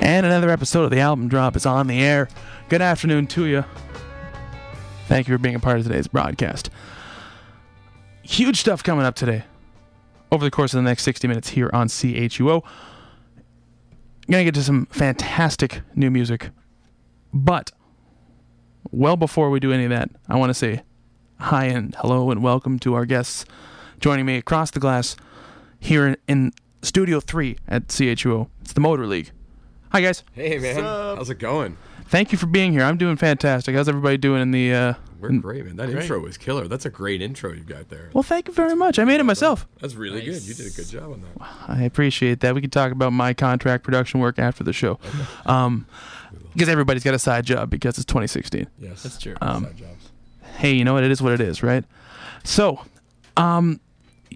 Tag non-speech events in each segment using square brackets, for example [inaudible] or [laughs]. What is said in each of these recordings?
And another episode of the album drop is on the air. Good afternoon to you. Thank you for being a part of today's broadcast. Huge stuff coming up today. Over the course of the next 60 minutes here on CHUO. Gonna get to some fantastic new music. But well before we do any of that, I want to say hi and hello and welcome to our guests joining me across the glass here in Studio 3 at CHUO. It's the Motor League. Hi guys. Hey man, how's it going? Thank you for being here. I'm doing fantastic. How's everybody doing in the uh We're in- great, man. That intro was killer. That's a great intro you've got there. Well, thank you very much. I made it myself. That's really good. You did a good job on that. I appreciate that. We can talk about my contract production work after the show. Um because everybody's got a side job because it's 2016. Yes, that's true. Um, Side jobs. hey, you know what? It is what it is, right? So, um,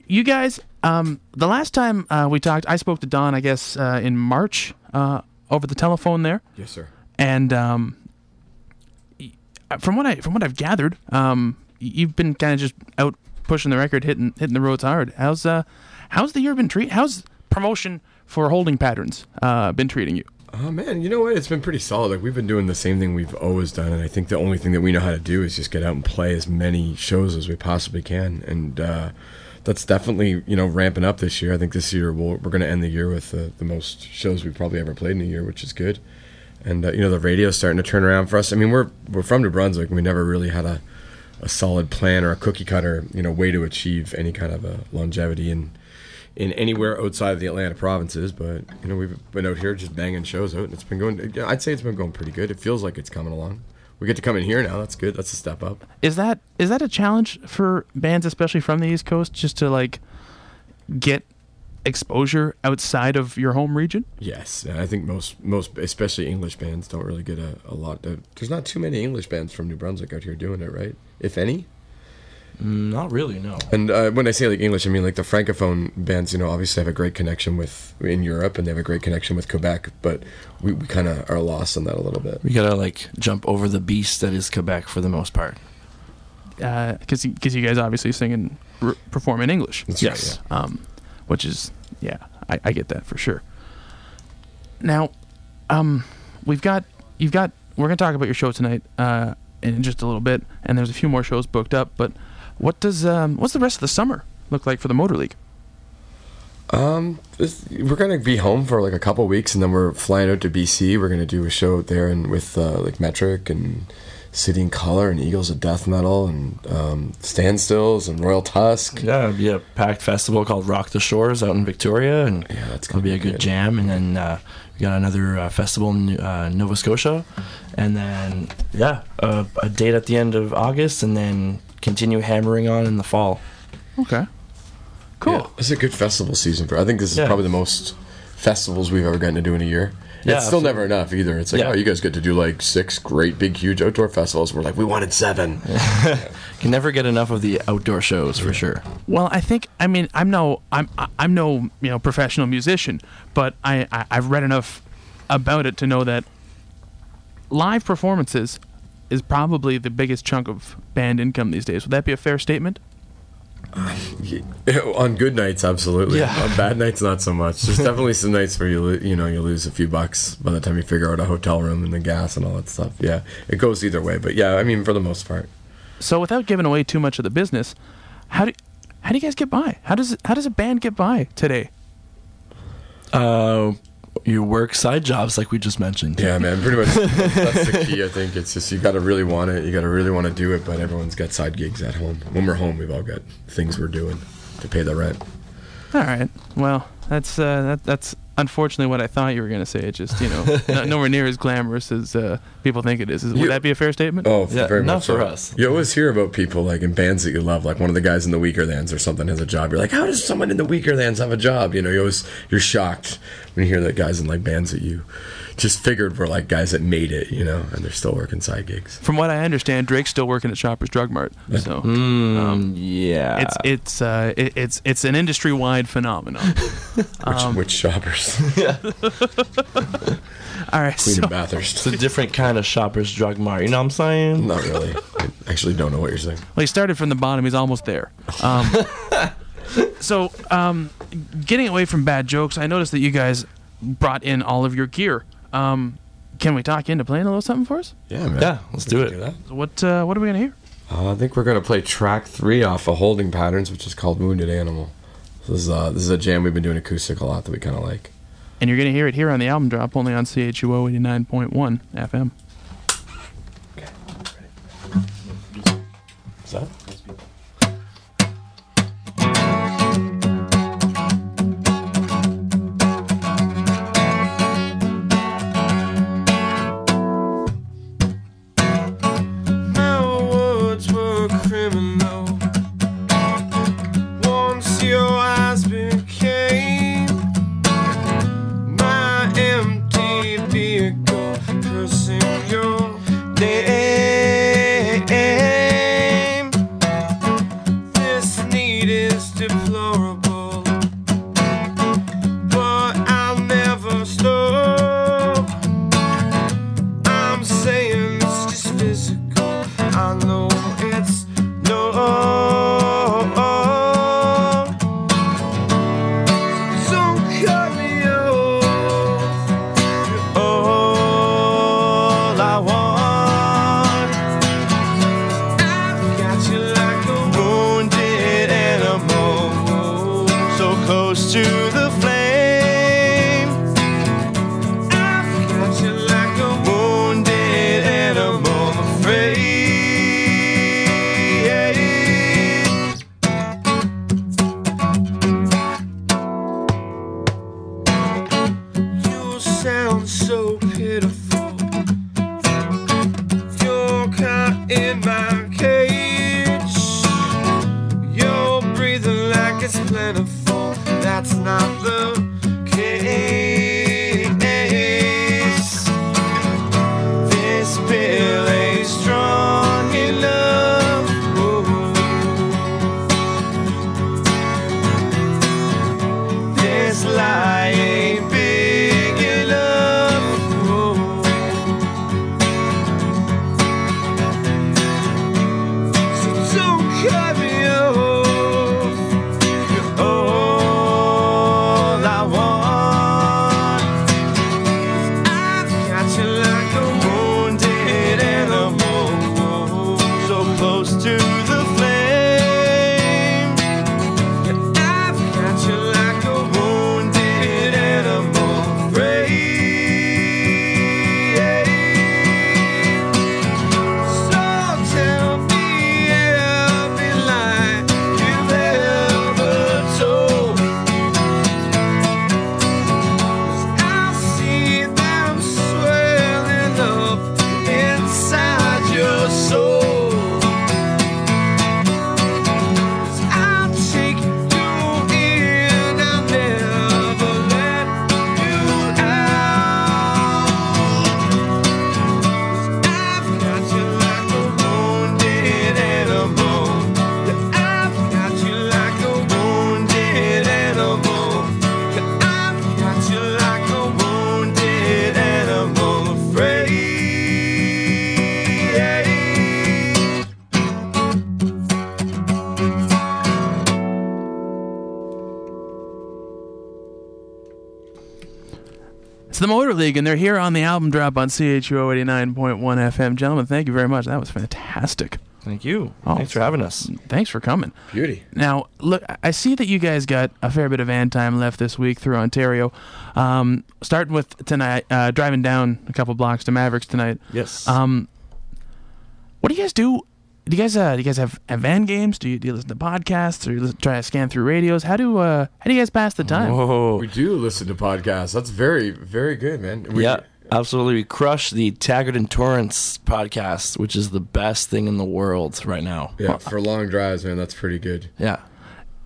you guys, um, the last time uh, we talked, I spoke to Don, I guess, uh, in March uh, over the telephone there, Yes, sir. and um, from what I from what I've gathered, um, you've been kind of just out pushing the record, hitting hitting the roads hard. How's uh, how's the year been treat? How's promotion for holding patterns uh, been treating you? Oh man, you know what? It's been pretty solid. Like we've been doing the same thing we've always done, and I think the only thing that we know how to do is just get out and play as many shows as we possibly can, and uh, that's definitely you know ramping up this year. I think this year we'll, we're going to end the year with uh, the most shows we've probably ever played in a year, which is good. And uh, you know the radio's starting to turn around for us. I mean, we're we're from New Brunswick, and we never really had a a solid plan or a cookie cutter you know way to achieve any kind of a longevity in in anywhere outside of the Atlantic provinces, but you know we've been out here just banging shows out, and it's been going. I'd say it's been going pretty good. It feels like it's coming along. We get to come in here now. That's good. That's a step up. Is that is that a challenge for bands, especially from the East Coast, just to like get exposure outside of your home region? Yes, I think most most especially English bands don't really get a, a lot. Of, there's not too many English bands from New Brunswick out here doing it, right? If any. Not really, no. And uh, when I say like English, I mean like the francophone bands. You know, obviously have a great connection with in Europe, and they have a great connection with Quebec. But we, we kind of are lost on that a little bit. We gotta like jump over the beast that is Quebec for the most part. Because because you guys obviously sing and r- perform in English, That's Yes. right, um, which is yeah, I, I get that for sure. Now, um, we've got you've got we're gonna talk about your show tonight uh, in just a little bit, and there's a few more shows booked up. But what does um, what's the rest of the summer look like for the Motor League? Um, this, we're gonna be home for like a couple weeks, and then we're flying out to BC. We're gonna do a show out there, and with uh, like Metric and City and Colour and Eagles of Death Metal and um, Standstills and Royal Tusk. Yeah, it'll be a packed festival called Rock the Shores out in Victoria, and Yeah, that's gonna be a good good. jam. And then uh, we got another uh, festival in uh, Nova Scotia, and then yeah, a, a date at the end of August, and then continue hammering on in the fall. Okay, cool. Yeah, it's a good festival season for. I think this is Yeah. probably the most festivals we've ever gotten to do in a year. Yeah, it's still absolutely. never enough either. It's like, Yeah. oh, you guys get to do like six great, big, huge outdoor festivals. We're like, we wanted seven. [laughs] Can never get enough of the outdoor shows for sure. Well, I think I mean I'm no I'm I- I'm no you know professional musician, but I, I I've read enough about it to know that live performances is probably the biggest chunk of band income these days. Would that be a fair statement? on good nights, absolutely. Yeah. On bad nights, not so much. There's definitely some nights where you lo- you know you lose a few bucks by the time you figure out a hotel room and the gas and all that stuff. Yeah, it goes either way. But yeah, I mean, for the most part, So without giving away too much of the business, how do how do you guys get by? How does how does a band get by today? Uh, you work side jobs like we just mentioned. yeah, man, pretty much that's the key. I think it's just you got to really want it. You got to really want to do it. But everyone's got side gigs at home. When we're home, we've all got things we're doing to pay the rent. All right. Well, that's uh, that, that's unfortunately what I thought you were going to say. It's just you know [laughs] no, nowhere near as glamorous as uh, people think it is. is would You- that be a fair statement? Oh, Yeah, very not much for so. us. You always hear about people like in bands that you love, like one of the guys in the Weakerthans or something has a job. You're like, how does someone in the Weakerthans have a job? You know, you always you're shocked when you hear that guys in like bands that you just figured we're like guys that made it, you know, and they're still working side gigs. From what I understand, Drake's still working at Shoppers Drug Mart. So Mm, yeah. it's it's uh, it, it's it's an industry wide phenomenon. [laughs] Which, Um, which shoppers? [laughs] All right, Queen so and Bathurst. it's a different kind of shopper's drug mart. You know what I'm saying? Not really. I actually don't know what you're saying. well, he started from the bottom. He's almost there. Um, [laughs] so, um, getting away from bad jokes, I noticed that you guys brought in all of your gear. Um, can we talk into playing a little something for us? Yeah, man. Yeah, let's do it. can that. What uh, what are we gonna hear? Uh, I think we're gonna play track three off of Holding Patterns, which is called Wounded Animal. This is uh, this is a jam we've been doing acoustic a lot that we kind of like. And you're gonna hear it here on the album drop, only on CHUO 89.1 FM. Okay. Is that? League, and they're here on the album drop on CHUO 89.1 FM. Gentlemen, thank you very much. That was fantastic. Thank you. Oh. Thanks for having us. Thanks for coming. Beauty. Now, look, I see that you guys got a fair bit of van time left this week through Ontario. Um, starting with tonight, uh, driving down a couple blocks to Mavericks tonight. Yes. Um, what do you guys do do you guys uh, do you guys have, have van games? Do you, do you listen to podcasts or you listen, try to scan through radios? How do uh, how do you guys pass the time? Whoa. We do listen to podcasts. That's very, very good, man. We, yeah, absolutely. We crush the Taggart and Torrens podcast, which is the best thing in the world right now. Yeah, for long drives, man, that's pretty good. Yeah.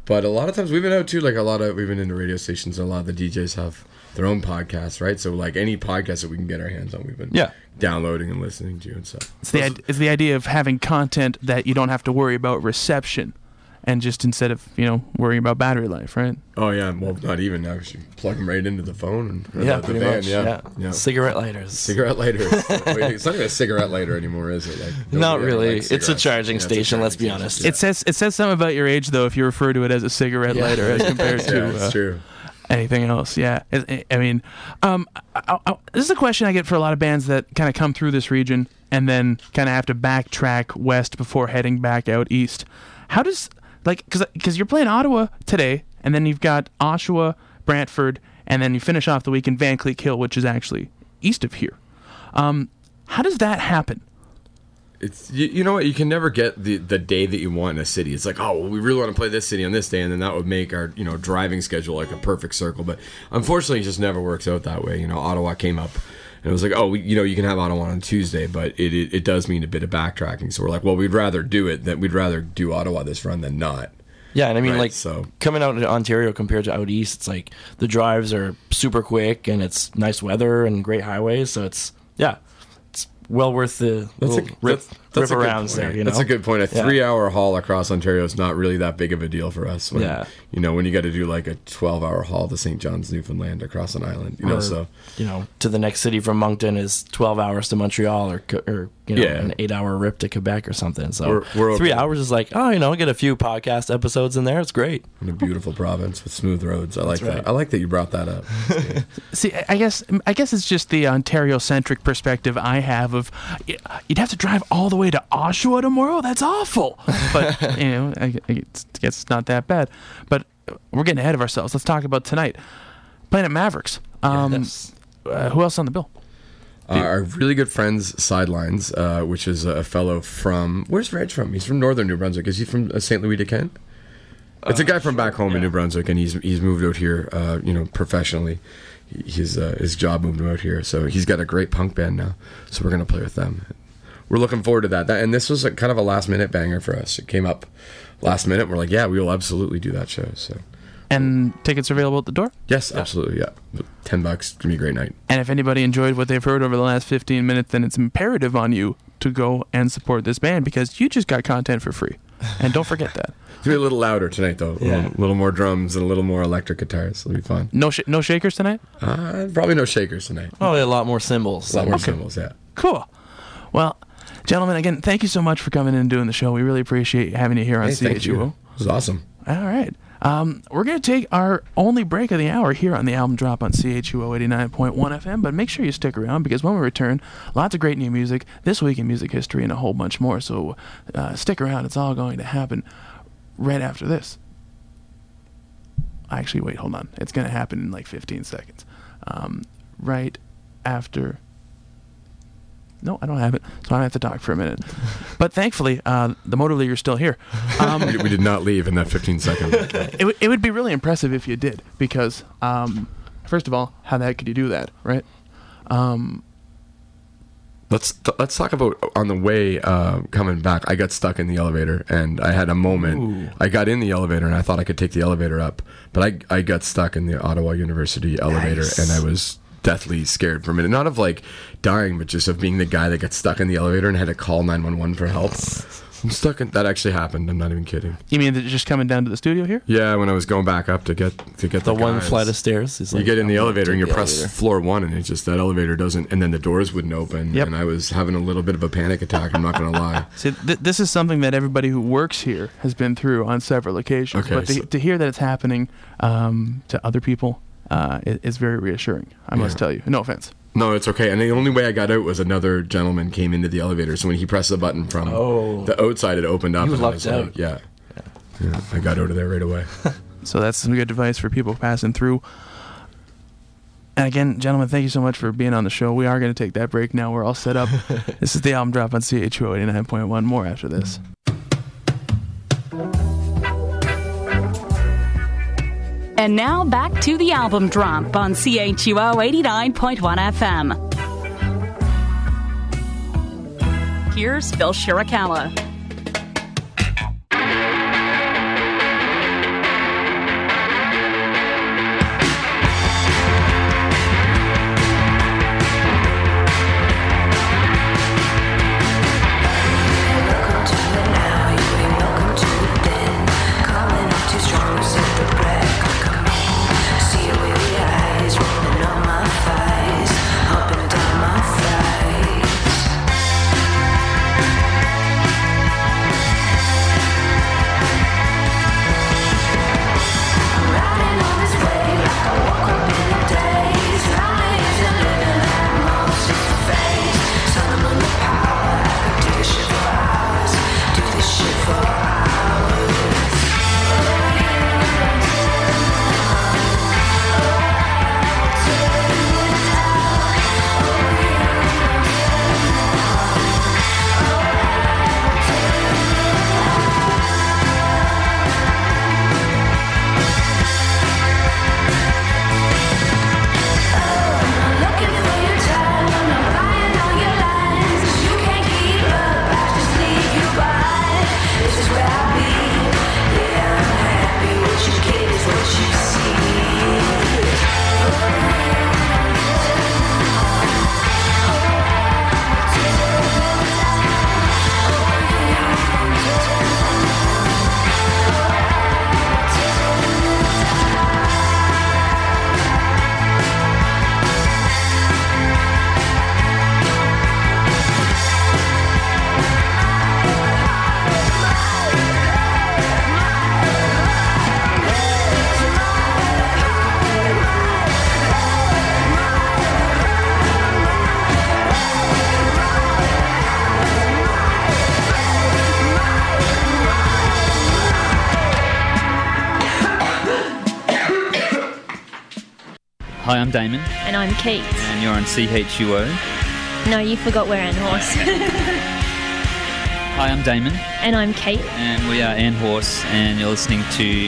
But a lot of times we've been out too. Like a lot of we've been into radio stations. A lot of the DJs have their own podcasts, right? So like any podcast that we can get our hands on, we've been Yeah. Downloading and listening to and stuff. It's the id- it's the idea of having content that you don't have to worry about reception, and just instead of you know worrying about battery life, right? Oh yeah, well not even now. 'cause You plug them right into the phone and Yeah, the, the pretty van, much. Yeah, Yeah. yeah. Cigarette lighters. Cigarette lighters. [laughs] It's not even a cigarette lighter anymore, is it? Like Not really. likes It's a charging Yeah, it's a station, let's be honest. station. It says it says something about your age though if you refer to it as a cigarette Yeah. lighter as compared [laughs] Yeah, to it's uh, true. Anything else. Yeah, I, I mean, um, I, I, this is a question I get for a lot of bands that kind of come through this region and then kind of have to backtrack west before heading back out east. How does like because because you're playing Ottawa today, and then you've got Oshawa, Brantford, and then you finish off the week in Vankleek Hill, which is actually east of here. Um, how does that happen? It's you, you know what you can never get the the day that you want in a city. It's like oh well, we really want to play this city on this day, and then that would make our you know driving schedule like a perfect circle. But unfortunately, it just never works out that way. You know, Ottawa came up. And it was like, oh, we, you know, you can have Ottawa on Tuesday, but it, it it does mean a bit of backtracking. So we're like, well, we'd rather do it that we'd rather do Ottawa this run than not. Yeah, and I mean, Right, like so- coming out to Ontario compared to out east, it's like the drives are super quick and it's nice weather and great highways. So it's yeah, well worth the That's a, rip, that's, that's rip a point. there. You know, That's a good point. A Yeah. three-hour haul across Ontario is not really that big of a deal for us. When, Yeah. You know, when you got to do like a twelve-hour haul to St. John's, Newfoundland, across an island. You know, so you know, to the next city from Moncton is twelve hours to Montreal, or or you know, Yeah. an eight-hour rip to Quebec or something. So We're- we're three okay. hours is like, oh, you know, get a few podcast episodes in there. It's great. in a beautiful province with smooth roads. I like that. I like that you brought that up. [laughs] See, I- I guess I guess it's just the Ontario-centric perspective I have of you'd have to drive all the way to Oshawa tomorrow. That's awful. But [laughs] you know, I, I guess it's not that bad. But we're getting ahead of ourselves. Let's talk about tonight. Planet Mavericks. Um, Yes. uh, who else on the bill? Uh, our really good friends, Sidelines, uh, which is a fellow from where's Reg from? He's from northern New Brunswick. Is he from uh, St. Louis de Kent? It's a guy from back home in New Brunswick, and he's he's moved out here, uh, you know, professionally. He- His uh, his job moved him out here, so he's got a great punk band now. So we're gonna play with them. We're looking forward to that. that and this was a, kind of a last minute banger for us. It came up last minute. We're like, yeah, we will absolutely do that show. So And tickets are available at the door. yes, absolutely, yeah. Ten bucks, it's gonna be a great night. And if anybody enjoyed what they've heard over the last 15 minutes, then it's imperative on you to go and support this band because you just got content for free. And don't forget that. [laughs] It's gonna be a little louder tonight, though. A Yeah. little, little more drums and a little more electric guitars. It'll be fun. No, sh- no shakers tonight. Uh, probably no shakers tonight. Probably a lot more cymbals. A lot more Okay. cymbals, yeah. Cool. Well, gentlemen, again, thank you so much for coming in and doing the show. We really appreciate having you here on Hey. CHUO. It was awesome. All right. Um, we're going to take our only break of the hour here on the album drop on CHUO 89.1 FM, but make sure you stick around because when we return, lots of great new music, this week in music history, and a whole bunch more. So uh, stick around. It's all going to happen right after this. Actually, wait, hold on. It's going to happen in like 15 seconds. Um, right after. No, I don't have it, so I have to talk for a minute. But thankfully, uh, the Motor League is still here. Um, We, we did not leave in that 15 second. [laughs] it, w- it would be really impressive if you did because um, first of all how the heck could you do that right um, let's th- let's talk about on the way uh, coming back. I got stuck in the elevator and I had a moment. I got in the elevator and I thought I could take the elevator up, but I I got stuck in the Ottawa University elevator Nice. and I was deathly scared for a minute. Not of like dying, but just of being the guy that got stuck in the elevator and had to call 911 for help. I'm stuck in that actually happened. I'm not even kidding. you mean just coming down to the studio here Yeah, when I was going back up to get to get The the, one guys. flight of stairs. Is You get in the I'm elevator and you press elevator. floor one, and it's just that elevator doesn't, and then the doors wouldn't open, Yep. and I was having a little bit of a panic attack. I'm not gonna lie. [laughs] See, th- this is something that everybody who works here has been through on several occasions. Okay, but to, so- to hear that it's happening um, to other people uh, is, is very reassuring. I must tell you. No offense. No, it's okay. And the only way I got out was another gentleman came into the elevator. So when he pressed the button from Oh. the outside, it opened up. You and I lucked was out. Like, yeah. yeah, I got out of there right away. [laughs] So that's some good advice for people passing through. And again, gentlemen, thank you so much for being on the show. We are going to take that break now. We're all set up. [laughs] this is the album drop on CHU 89.1. More after this. And now back to the album drop on CHUO 89.1 FM. Here's Phil Shirakawa. Hi, I'm Damon, And I'm Kate. and you're on CHUO. No, you forgot we're Ann Horse. [laughs] Hi, I'm Damon, and I'm Kate. and we are Ann Horse, and you're listening to.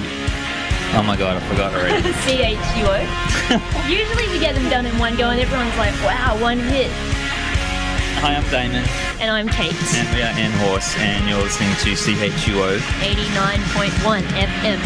Oh my god, I forgot already. [laughs] CHUO. [laughs] Usually we get them done in one go and everyone's like, wow, one hit. Hi, I'm Damon, And I'm Kate. and we are Ann Horse, and you're listening to CHUO. 89.1 FM.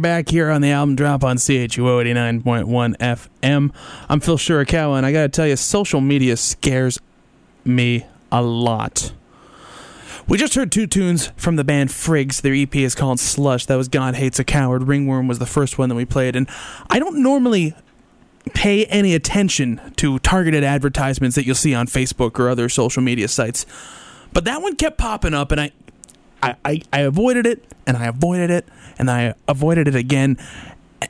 Back here on the album drop on CHUO 89.1 FM. I'm Phil Shirakawa, and I gotta tell you, social media scares me a lot. We just heard two tunes from the band Frigs. Their EP is called Slush. That was God Hates a Coward. Ringworm was the first one that we played. And I don't normally pay any attention to targeted advertisements that you'll see on Facebook or other social media sites. But that one kept popping up, and I, I, I, I avoided it, and I avoided it, and I avoided it again.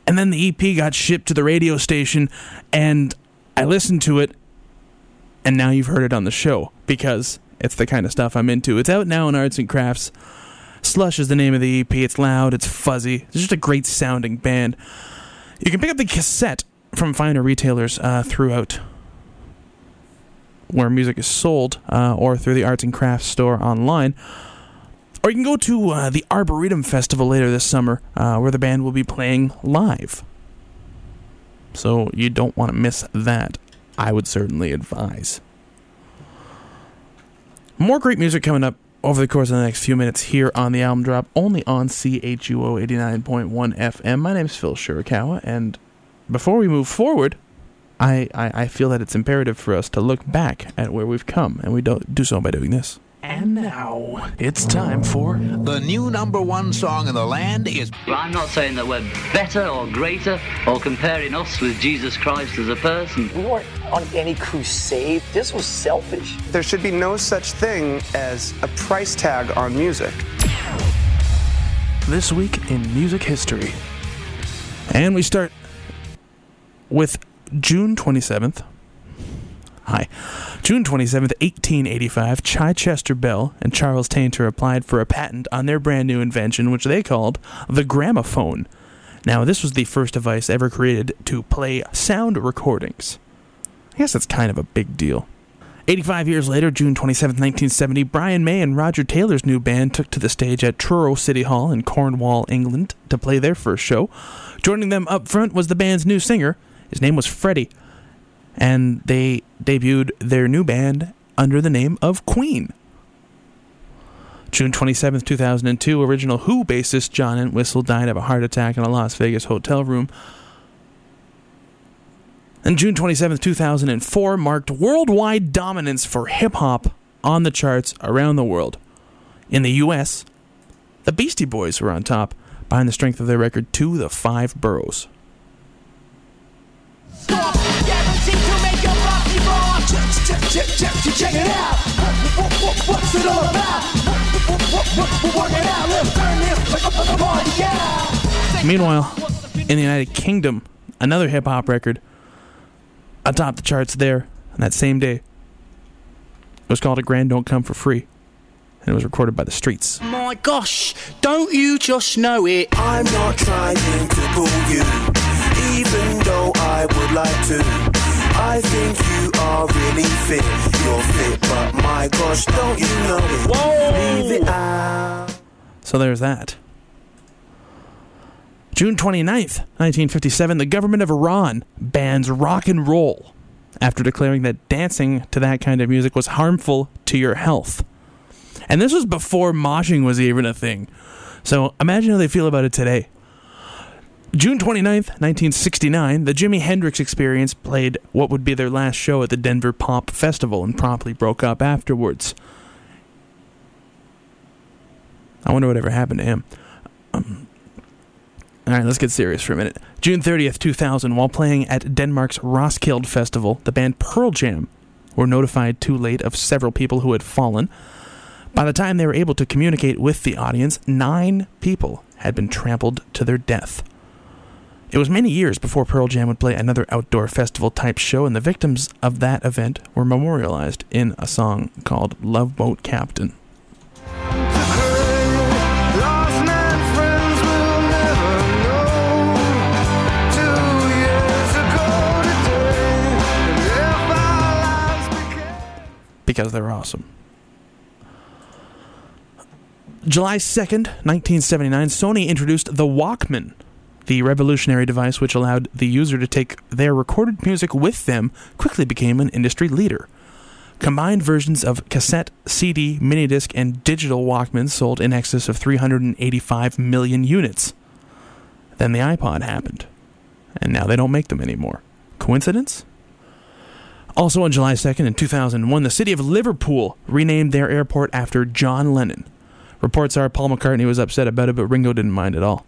And then the EP got shipped to the radio station, and I listened to it, and now you've heard it on the show because it's the kind of stuff I'm into. It's out now in Arts and Crafts. Slush is the name of the EP. It's loud, it's fuzzy. It's just a great sounding band. You can pick up the cassette from finer retailers uh, throughout where music is sold uh, or through the Arts and Crafts store online. Or you can go to uh, the Arboretum Festival later this summer uh, where the band will be playing live. So you don't want to miss that. I would certainly advise. More great music coming up over the course of the next few minutes here on the album drop, only on CHUO 89.1 FM. My name is Phil Shirakawa, and before we move forward, I, I, I feel that it's imperative for us to look back at where we've come, and we don't do so by doing this. And now it's time for The new number one song in the land is. I'm not saying that we're better or greater or comparing us with Jesus Christ as a person. We weren't on any crusade. This was selfish. There should be no such thing as a price tag on music. This Week in Music History. And we start with June 27th. June 27th, 1885, Chichester Bell and Charles Tainter applied for a patent on their brand new invention, which they called the gramophone. Now, this was the first device ever created to play sound recordings. I guess that's kind of a big deal. 85 years later, June 27, 1970, Brian May and Roger Taylor's new band took to the stage at Truro City Hall in Cornwall, England, to play their first show. Joining them up front was the band's new singer. His name was Freddie. And they debuted their new band under the name of Queen. June 27, 2002, original Who bassist John Entwistle died of a heart attack in a Las Vegas hotel room. And June 27, 2004 marked worldwide dominance for hip hop on the charts around the world. In the US, the Beastie Boys were on top, behind the strength of their record To the Five Boroughs. Guaranteed Check, check, check, check, check it out. What, what, what's it all about? What, what, what, we're working out. Let's turn this like a party out. Meanwhile, in the United Kingdom, another hip hop record atop the charts there on that same day. It was called A Grand Don't Come for Free. And it was recorded by the Streets. My gosh, don't you just know it? I'm not trying to pull you, even though I would like to. I think you are really fit. You're fit, but my gosh, don't you know it? Whoa! Leave it out. So there's that. June 29th, 1957, the government of Iran bans rock and roll after declaring that dancing to that kind of music was harmful to your health. And this was before moshing was even a thing. So imagine how they feel about it today. June 29th, 1969, the Jimi Hendrix Experience played what would be their last show at the Denver Pop Festival and promptly broke up afterwards. I wonder what ever happened to him. Um, all right, let's get serious for a minute. June 30th, 2000, while playing at Denmark's Roskilde Festival, the band Pearl Jam were notified too late of several people who had fallen. By the time they were able to communicate with the audience, nine people had been trampled to their death. It was many years before Pearl Jam would play another outdoor festival type show, and the victims of that event were memorialized in a song called Love Boat Captain. Because they're awesome. July 2nd, 1979, Sony introduced the Walkman, the revolutionary device which allowed the user to take their recorded music with them, quickly became an industry leader. Combined versions of cassette, CD, minidisc, and digital Walkmans sold in excess of 385 million units. then the iPod happened. And now they don't make them anymore. Coincidence? Also on July 2nd in 2001, the city of Liverpool renamed their airport after John Lennon. Reports are Paul McCartney was upset about it, but Ringo didn't mind at all.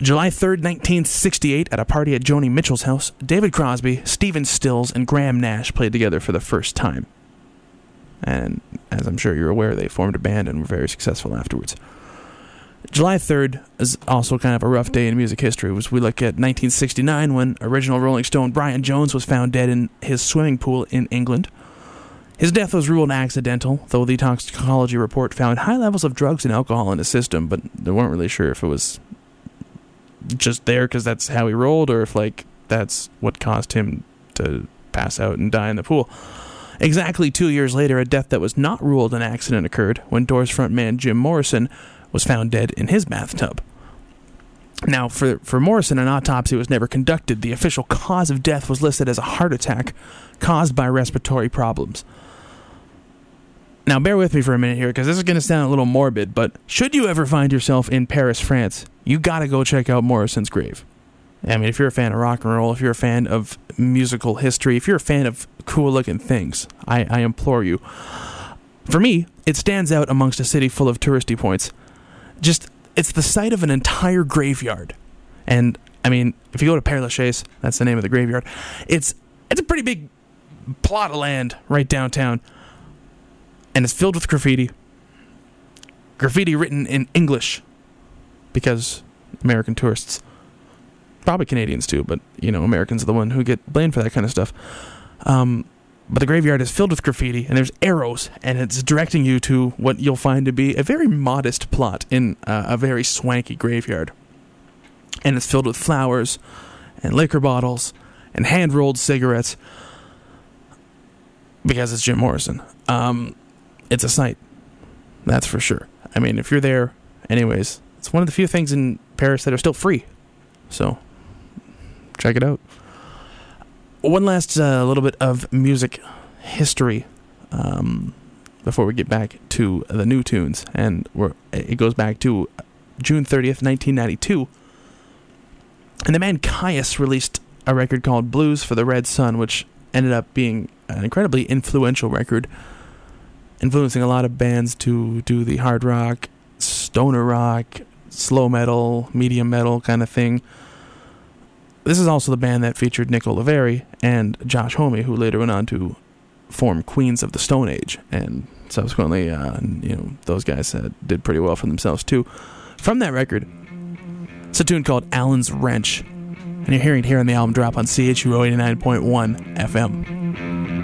July 3rd, 1968, at a party at Joni Mitchell's house, David Crosby, Stephen Stills, and Graham Nash played together for the first time. And as I'm sure you're aware, they formed a band and were very successful afterwards. July 3rd is also kind of a rough day in music history. As we look at 1969, when original Rolling Stone Brian Jones was found dead in his swimming pool in England. His death was ruled accidental, though the toxicology report found high levels of drugs and alcohol in his system, but they weren't really sure if it was just there because that's how he rolled or if, like, that's what caused him to pass out and die in the pool. Exactly two years later, a death that was not ruled an accident occurred when Doors frontman Jim Morrison was found dead in his bathtub. Now, for, for Morrison, an autopsy was never conducted. The official cause of death was listed as a heart attack caused by respiratory problems. Now, bear with me for a minute here because this is going to sound a little morbid, but should you ever find yourself in Paris, France, you got to go check out Morrison's grave. I mean, if you're a fan of rock and roll, if you're a fan of musical history, if you're a fan of cool looking things, I, I implore you. For me, it stands out amongst a city full of touristy points. Just, it's the site of an entire graveyard. And, I mean, if you go to Père Lachaise, that's the name of the graveyard, it's, it's a pretty big plot of land right downtown. And it's filled with graffiti. Graffiti written in English because American tourists probably Canadians too, but you know, Americans are the one who get blamed for that kind of stuff. Um, but the graveyard is filled with graffiti, and there's arrows, and it's directing you to what you'll find to be a very modest plot in uh, a very swanky graveyard. And it's filled with flowers, and liquor bottles, and hand rolled cigarettes, because it's Jim Morrison. Um, it's a sight, that's for sure. I mean, if you're there, anyways, it's one of the few things in Paris that are still free. So check it out. One last uh, little bit of music history um, before we get back to the new tunes, and it goes back to June 30th, 1992. And the man Kyuss released a record called Blues for the Red Sun, which ended up being an incredibly influential record, influencing a lot of bands to do the hard rock, stoner rock, slow metal, medium metal kind of thing. This is also the band that featured Nick Oliveri and Josh Homme, who later went on to form Queens of the Stone Age, and subsequently, uh, you know, those guys uh, did pretty well for themselves too. From that record, it's a tune called Allen's Wrench, and you're hearing it here on the album drop on CHUO 89.1 FM.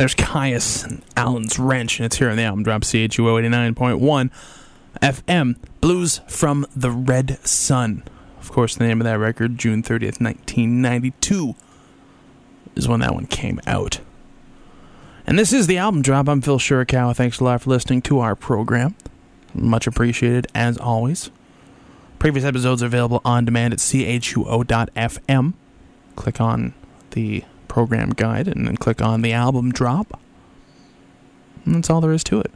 There's Kyuss and Allen's Wrench, and it's here on the album drop CHUO 89.1 FM. Blues from the Red Sun. Of course, the name of that record, June 30th, 1992, is when that one came out. And this is the album drop. I'm Phil Shirakawa. Thanks a lot for listening to our program. Much appreciated, as always. Previous episodes are available on demand at chuo.fm. Click on the program guide and then click on the album drop. And that's all there is to it.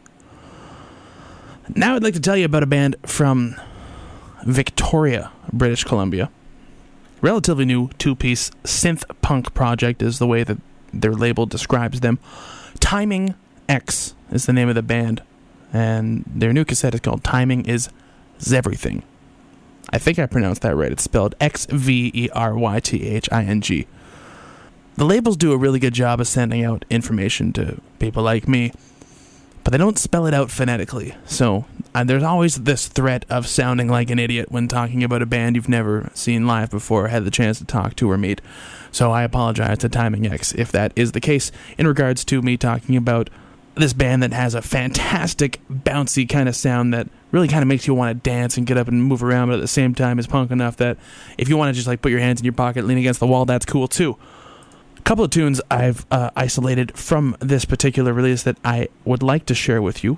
Now I'd like to tell you about a band from Victoria, British Columbia. Relatively new two piece synth punk project is the way that their label describes them. Timing X is the name of the band, and their new cassette is called Timing is Everything. I think I pronounced that right. It's spelled X V E R Y T H I N G. The labels do a really good job of sending out information to people like me, but they don't spell it out phonetically. So uh, there's always this threat of sounding like an idiot when talking about a band you've never seen live before or had the chance to talk to or meet. So I apologize to Timing X if that is the case in regards to me talking about this band that has a fantastic bouncy kind of sound that really kind of makes you want to dance and get up and move around, but at the same time is punk enough that if you want to just like put your hands in your pocket, lean against the wall, that's cool too. Couple of tunes I've uh, isolated from this particular release that I would like to share with you.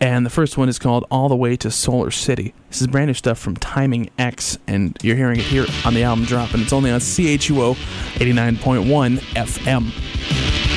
And the first one is called All the Way to Solar City. This is brand new stuff from Timing X, and you're hearing it here on the album drop, and it's only on CHUO 89.1 FM.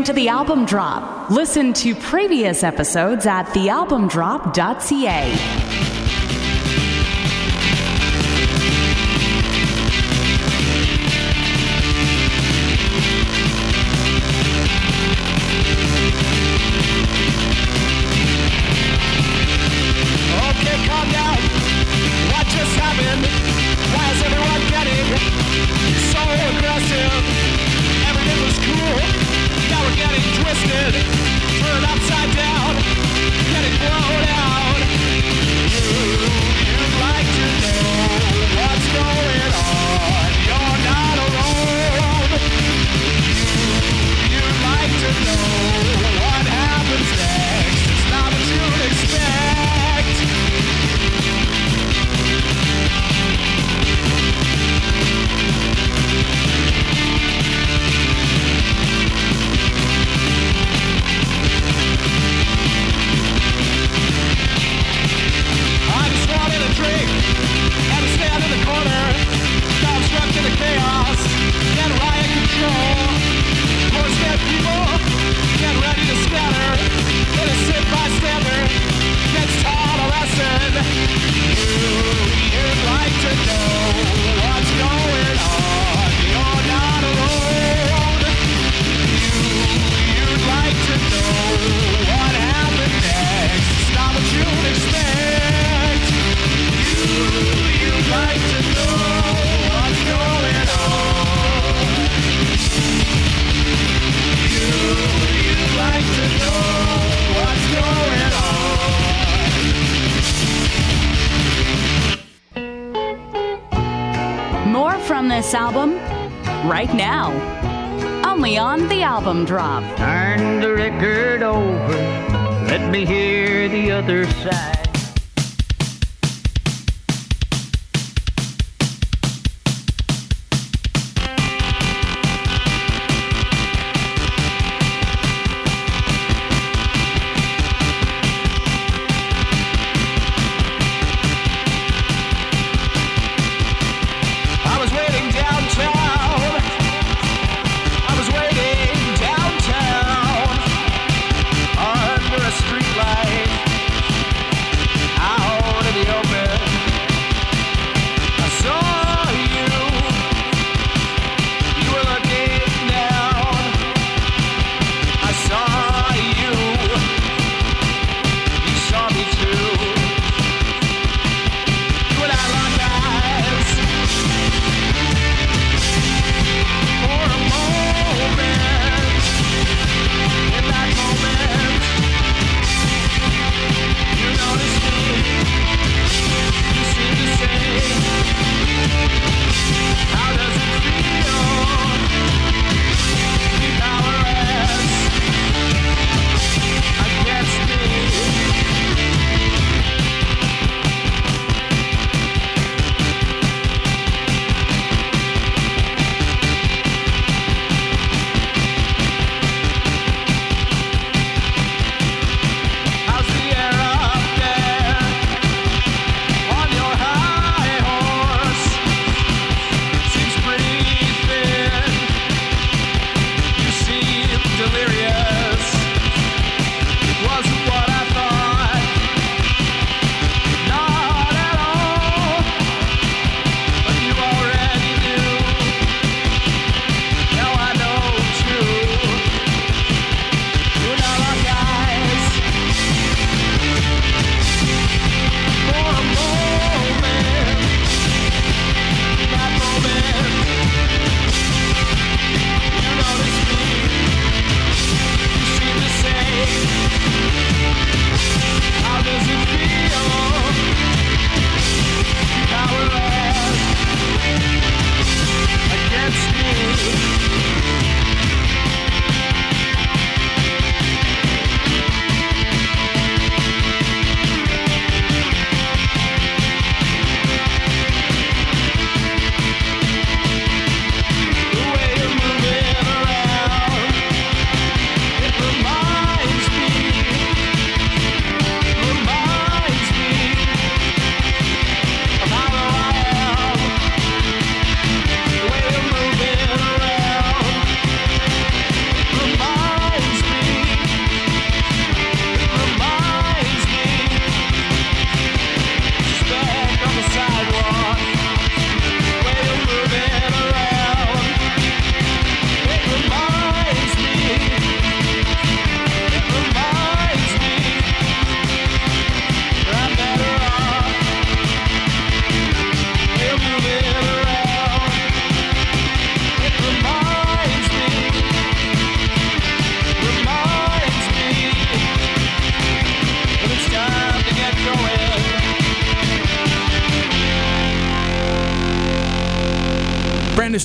Listening to the album drop. Listen to previous episodes at thealbumdrop.ca.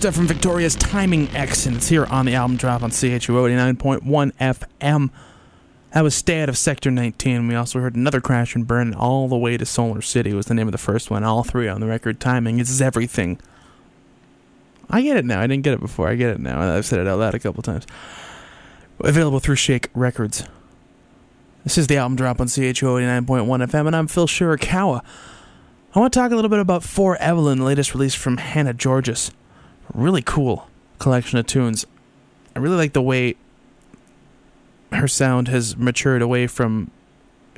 stuff from Victoria's Timing X, and it's here on the album drop on CHU 89.1 FM. That was Stay Out of Sector 19. We also heard Another Crash and Burn All the Way to Solar City was the name of the first one. All three on the record. Timing is everything. I get it now. I didn't get it before. I get it now. I've said it out loud a couple times. Available through Shake Records. This is the album drop on CHU 89.1 FM, and I'm Phil Shirakawa. I want to talk a little bit about For Evelyn, the latest release from Hannah Georgas. Really cool collection of tunes. I really like the way her sound has matured away from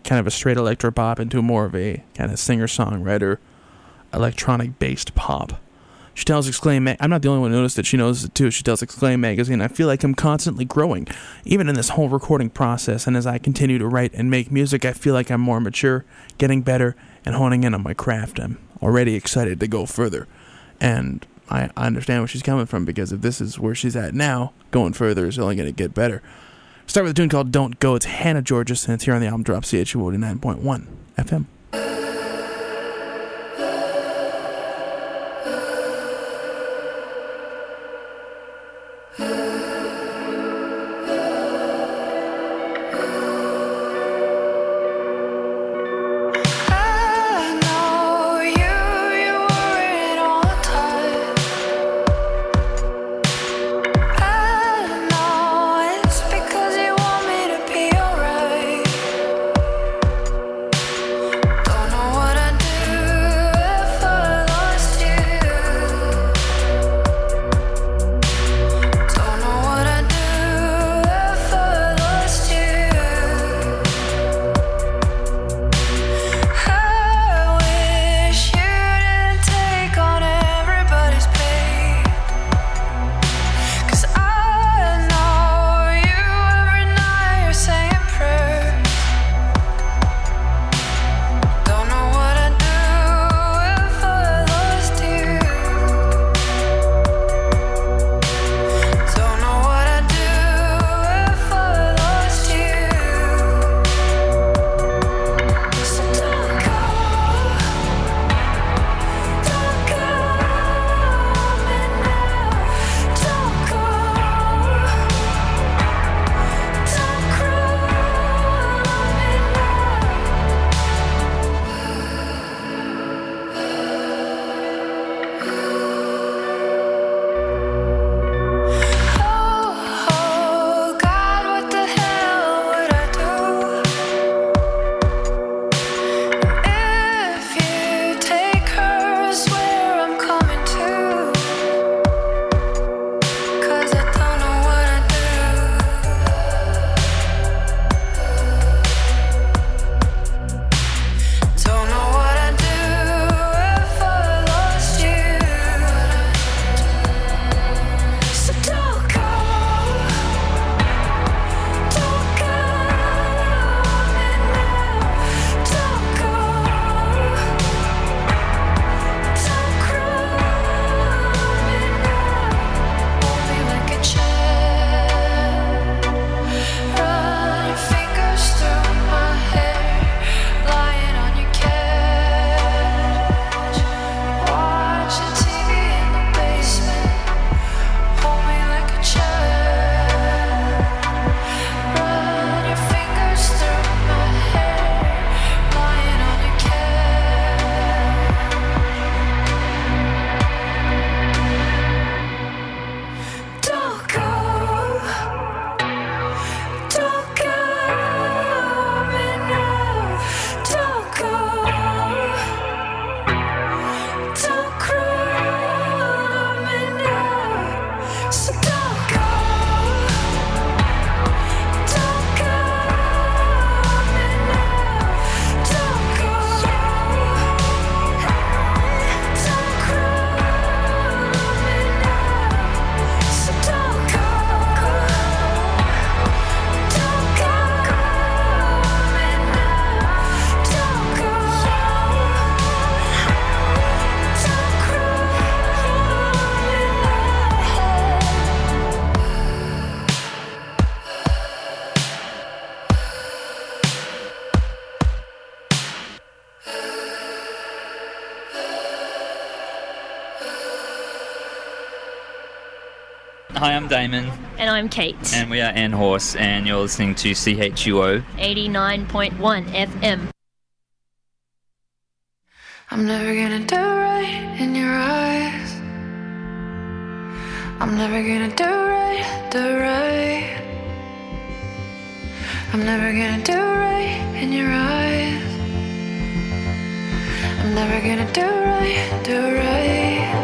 kind of a straight electro pop into more of a kind of singer songwriter, electronic based pop. She tells Exclaim, I'm not the only one who noticed it. She knows it too. She tells Exclaim magazine, I feel like I'm constantly growing, even in this whole recording process. And as I continue to write and make music, I feel like I'm more mature, getting better, and honing in on my craft. I'm already excited to go further. And I, I understand where she's coming from because if this is where she's at now, going further is only going to get better. Start with a tune called Don't Go. It's Hannah Georgas, and it's here on the album drop CHU 89.1 FM. I'm Damon, And I'm Kate. and we are N Horse, and you're listening to CHUO. 89.1 FM. I'm never gonna do right in your eyes. I'm never gonna do right, do right. I'm never gonna do right in your eyes. I'm never gonna do right, do right.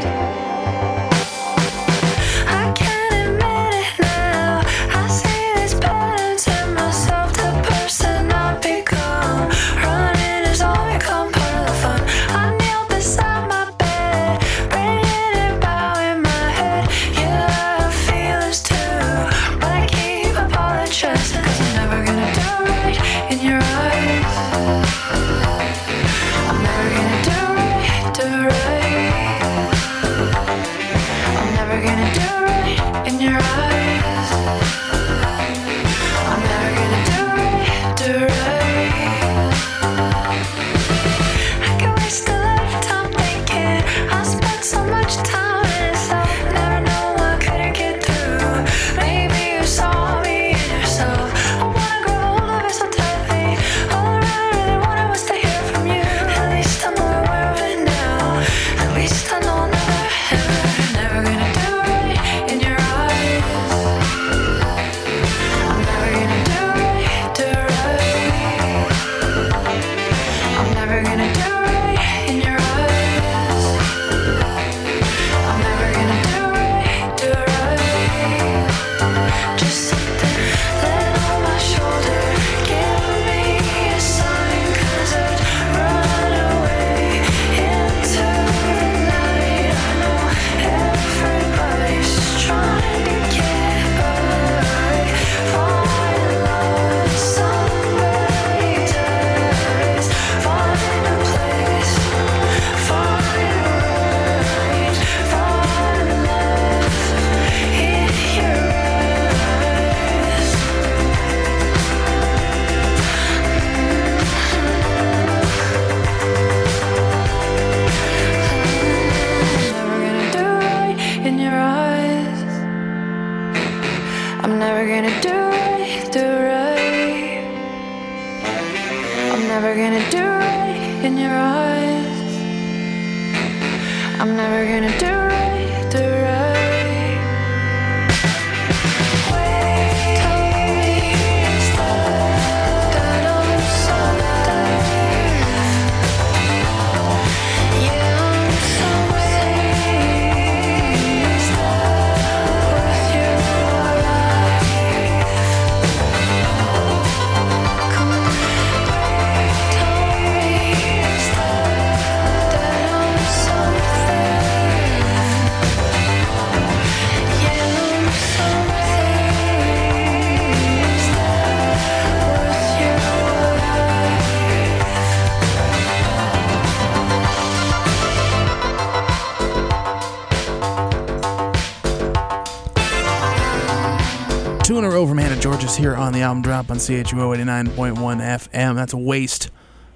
Drop on CHUO 89.1 FM. That's a waste.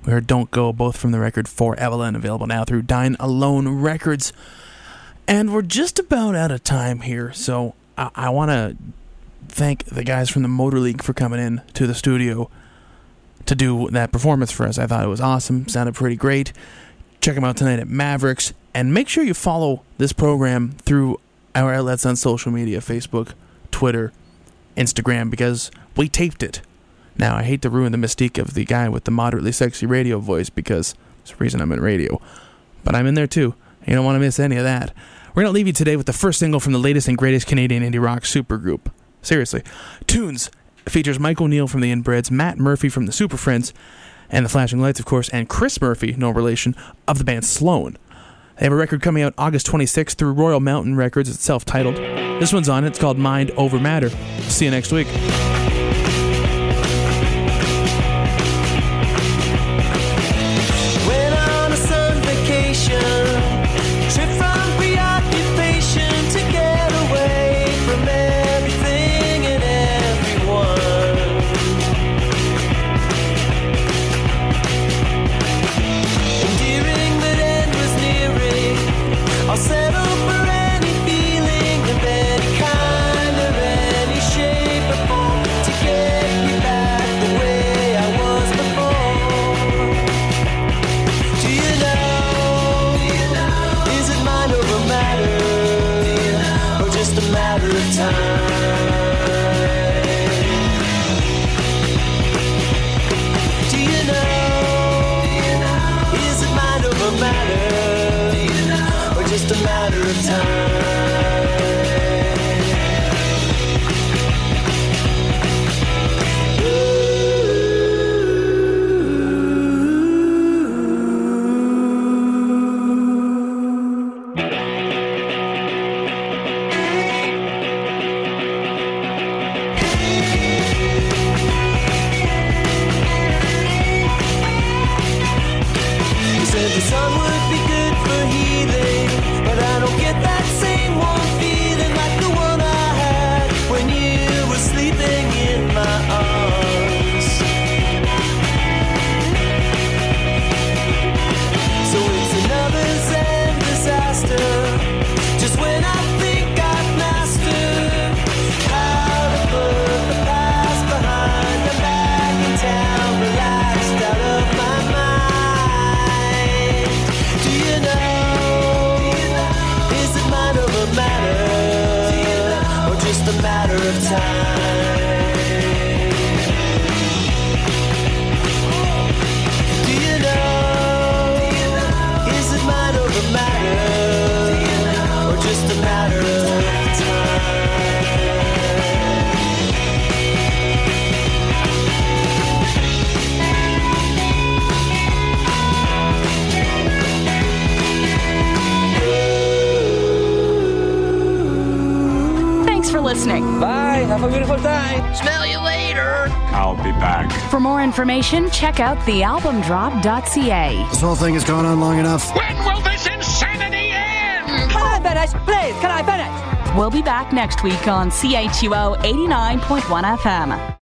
We heard Don't Go, both from the record For Evelyn, available now through Dine Alone Records. And we're just about out of time here, so I, I want to thank the guys from the Motor League for coming in to the studio to do that performance for us. I thought it was awesome, sounded pretty great. Check them out tonight at Mavericks, and make sure you follow this program through our outlets on social media Facebook, Twitter, Instagram, because we taped it. Now, I hate to ruin the mystique of the guy with the moderately sexy radio voice because it's the reason I'm in radio. But I'm in there too. You don't want to miss any of that. We're going to leave you today with the first single from the latest and greatest Canadian indie rock supergroup. Seriously. TUNS features Mike O'Neill from the Inbreds, Matt Murphy from the Super Friendz, and the Flashing Lights, of course, and Chris Murphy, no relation, of the band Sloan. They have a record coming out August 26th through Royal Mountain Records. It's self titled. This one's on it. It's called Mind Over Matter. See you next week. Information, check out thealbumdrop.ca. This whole thing has gone on long enough. When will this insanity end? Can I finish? Please, can I finish? We'll be back next week on CHUO 89.1 FM.